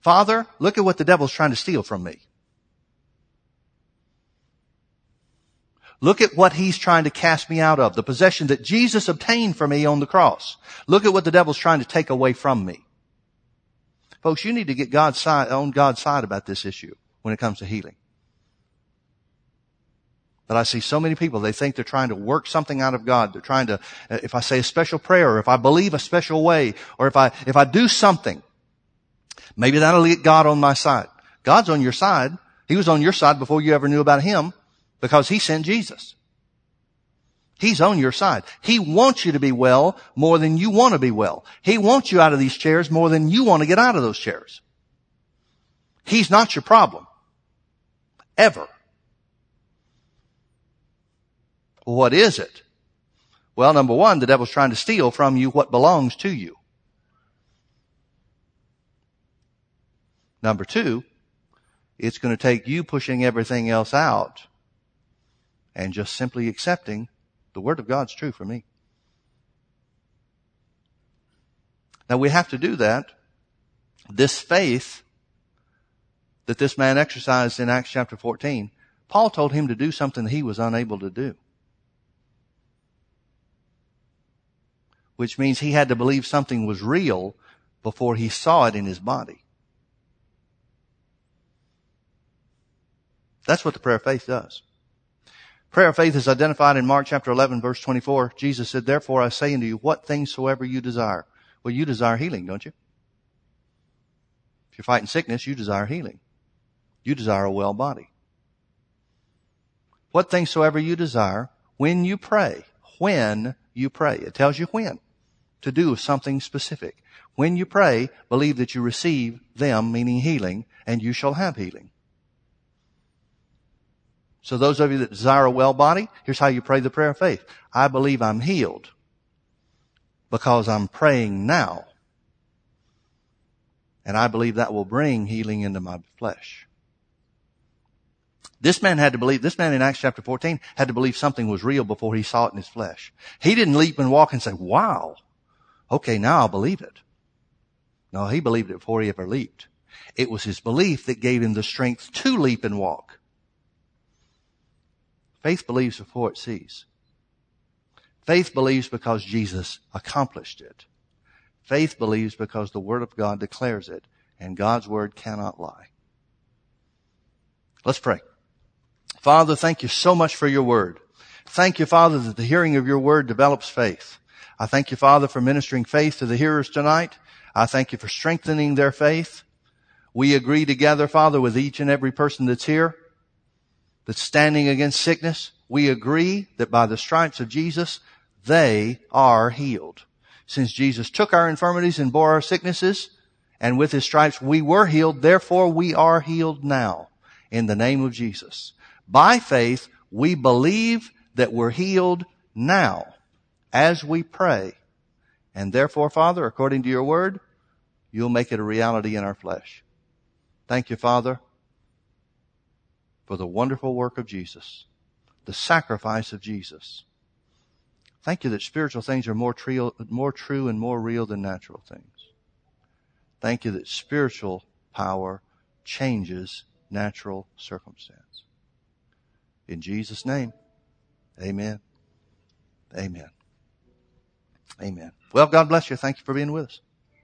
A: Father, look at what the devil's trying to steal from me. Look at what he's trying to cast me out of, the possession that Jesus obtained for me on the cross. Look at what the devil's trying to take away from me. Folks, you need to get God's side, on God's side about this issue when it comes to healing. But I see so many people, they think they're trying to work something out of God. They're trying to, uh, if I say a special prayer, or if I believe a special way, or if I, if I do something, maybe that'll get God on my side. God's on your side. He was on your side before you ever knew about Him because He sent Jesus. He's on your side. He wants you to be well more than you want to be well. He wants you out of these chairs more than you want to get out of those chairs. He's not your problem. Ever. What is it? Well, number one, the devil's trying to steal from you what belongs to you. Number two, it's going to take you pushing everything else out and just simply accepting the Word of God's true for me. Now we have to do that. This faith that this man exercised in Acts chapter 14, Paul told him to do something he was unable to do. Which means he had to believe something was real before he saw it in his body. That's what the prayer of faith does. Prayer of faith is identified in Mark chapter 11 verse 24. Jesus said, therefore I say unto you, what things soever you desire. Well, you desire healing, don't you? If you're fighting sickness, you desire healing. You desire a well body. What things soever you desire when you pray. When you pray. It tells you when to do something specific. When you pray, believe that you receive them, meaning healing, and you shall have healing. So those of you that desire a well body, here's how you pray the prayer of faith. I believe I'm healed because I'm praying now. And I believe that will bring healing into my flesh. This man had to believe, this man in Acts chapter 14 had to believe something was real before he saw it in his flesh. He didn't leap and walk and say, wow, okay, now I'll believe it. No, he believed it before he ever leaped. It was his belief that gave him the strength to leap and walk. Faith believes before it sees. Faith believes because Jesus accomplished it. Faith believes because the Word of God declares it, and God's Word cannot lie. Let's pray. Father, thank you so much for your Word. Thank you, Father, that the hearing of your Word develops faith. I thank you, Father, for ministering faith to the hearers tonight. I thank you for strengthening their faith. We agree together, Father, with each and every person that's here that's standing against sickness, we agree that by the stripes of Jesus, they are healed. Since Jesus took our infirmities and bore our sicknesses, and with his stripes we were healed, therefore we are healed now in the name of Jesus. By faith, we believe that we're healed now as we pray. And therefore, Father, according to your word, you'll make it a reality in our flesh. Thank you, Father for the wonderful work of Jesus, the sacrifice of Jesus. Thank you that spiritual things are more true, more true and more real than natural things. Thank you that spiritual power changes natural circumstance. In Jesus' name, amen. Amen. Amen. Well, God bless you. Thank you for being with us.